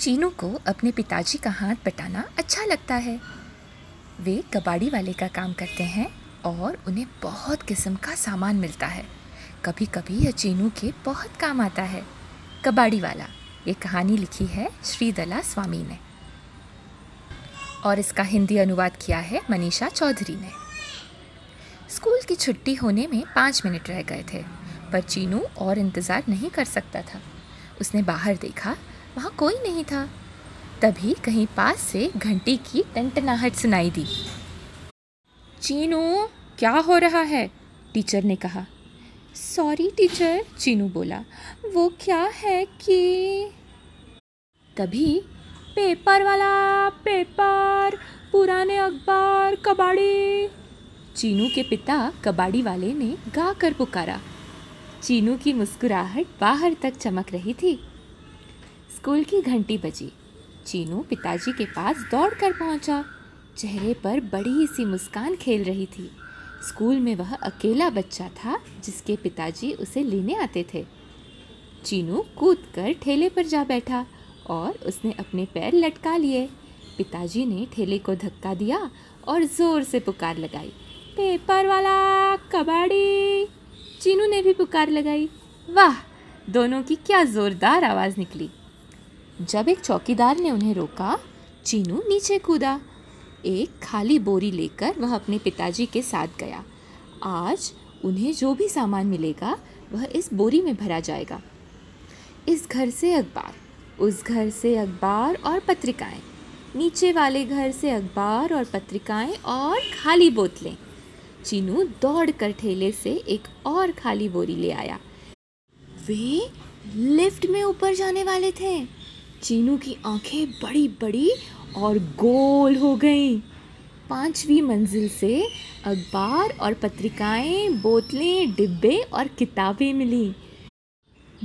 चीनू को अपने पिताजी का हाथ बटाना अच्छा लगता है। वे कबाड़ी वाले का काम करते हैं और उन्हें बहुत किस्म का सामान मिलता है। कभी कभी यह चीनू के बहुत काम आता है। कबाड़ी वाला, ये कहानी लिखी है श्रीदला स्वामी ने। और इसका हिंदी अनुवाद किया है मनीषा चौधरी ने। स्कूल की छुट्टी होने में पाँच मिनट रह गए थे, पर चीनू और इंतज़ार नहीं कर सकता था। उसने बाहर देखा वहाँ कोई नहीं था। तभी कहीं पास से घंटी की टंटनाहट सुनाई दी। चीनू, क्या हो रहा है? टीचर ने कहा। सॉरी टीचर, चीनू बोला। वो क्या है कि तभी पेपर वाला, पेपर, पुराने अखबार, कबाड़ी। चीनू के पिता कबाड़ी वाले ने गा कर पुकारा। चीनू की मुस्कुराहट बाहर तक चमक रही थी। स्कूल की घंटी बजी। चीनू पिताजी के पास दौड़ कर पहुँचा। चेहरे पर बड़ी सी मुस्कान खेल रही थी। स्कूल में वह अकेला बच्चा था, जिसके पिताजी उसे लेने आते थे। चीनू कूद कर ठेले पर जा बैठा और उसने अपने पैर लटका लिए। पिताजी ने ठेले को धक्का दिया और ज़ोर से पुकार लगाई। पेपर वाला कबाड़ी। चीनू ने भी पुकार लगाई। वाह, दोनों की क्या ज़ोरदार आवाज़ निकली। जब एक चौकीदार ने उन्हें रोका, चीनू नीचे कूदा। एक खाली बोरी लेकर वह अपने पिताजी के साथ गया। आज उन्हें जो भी सामान मिलेगा, वह इस बोरी में भरा जाएगा। इस घर से अखबार, उस घर से अखबार और पत्रिकाएँ, नीचे वाले घर से अखबार और पत्रिकाएँ और खाली बोतलें। चीनू दौड़ कर ठेले से एक और खाली बोरी ले आया। वे लिफ्ट में ऊपर जाने वाले थे। चीनू की आँखें बड़ी बड़ी और गोल हो गईं। पांचवी मंजिल से अखबार और पत्रिकाएँ, बोतलें, डिब्बे और किताबें मिली।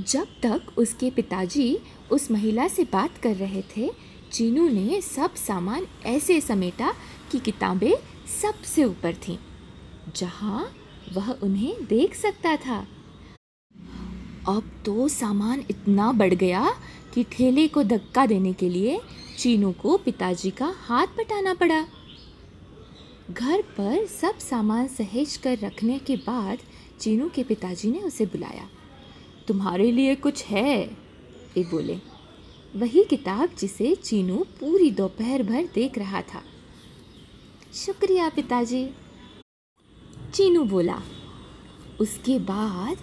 जब तक उसके पिताजी उस महिला से बात कर रहे थे, चीनू ने सब सामान ऐसे समेटा कि किताबें सबसे ऊपर थीं, जहाँ वह उन्हें देख सकता था। अब तो सामान इतना बढ़ गया कि ठेले को धक्का देने के लिए चीनू को पिताजी का हाथ बटाना पड़ा। घर पर सब सामान सहेज कर रखने के बाद चीनू के पिताजी ने उसे बुलाया। तुम्हारे लिए कुछ है? वे बोले। वही किताब जिसे चीनू पूरी दोपहर भर देख रहा था। शुक्रिया पिताजी। चीनू बोला। उसके बाद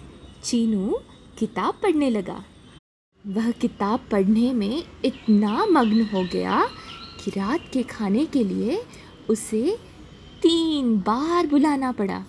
चीनू किताब पढ़ने लगा। वह किताब पढ़ने में इतना मग्न हो गया कि रात के खाने के लिए उसे तीन बार बुलाना पड़ा।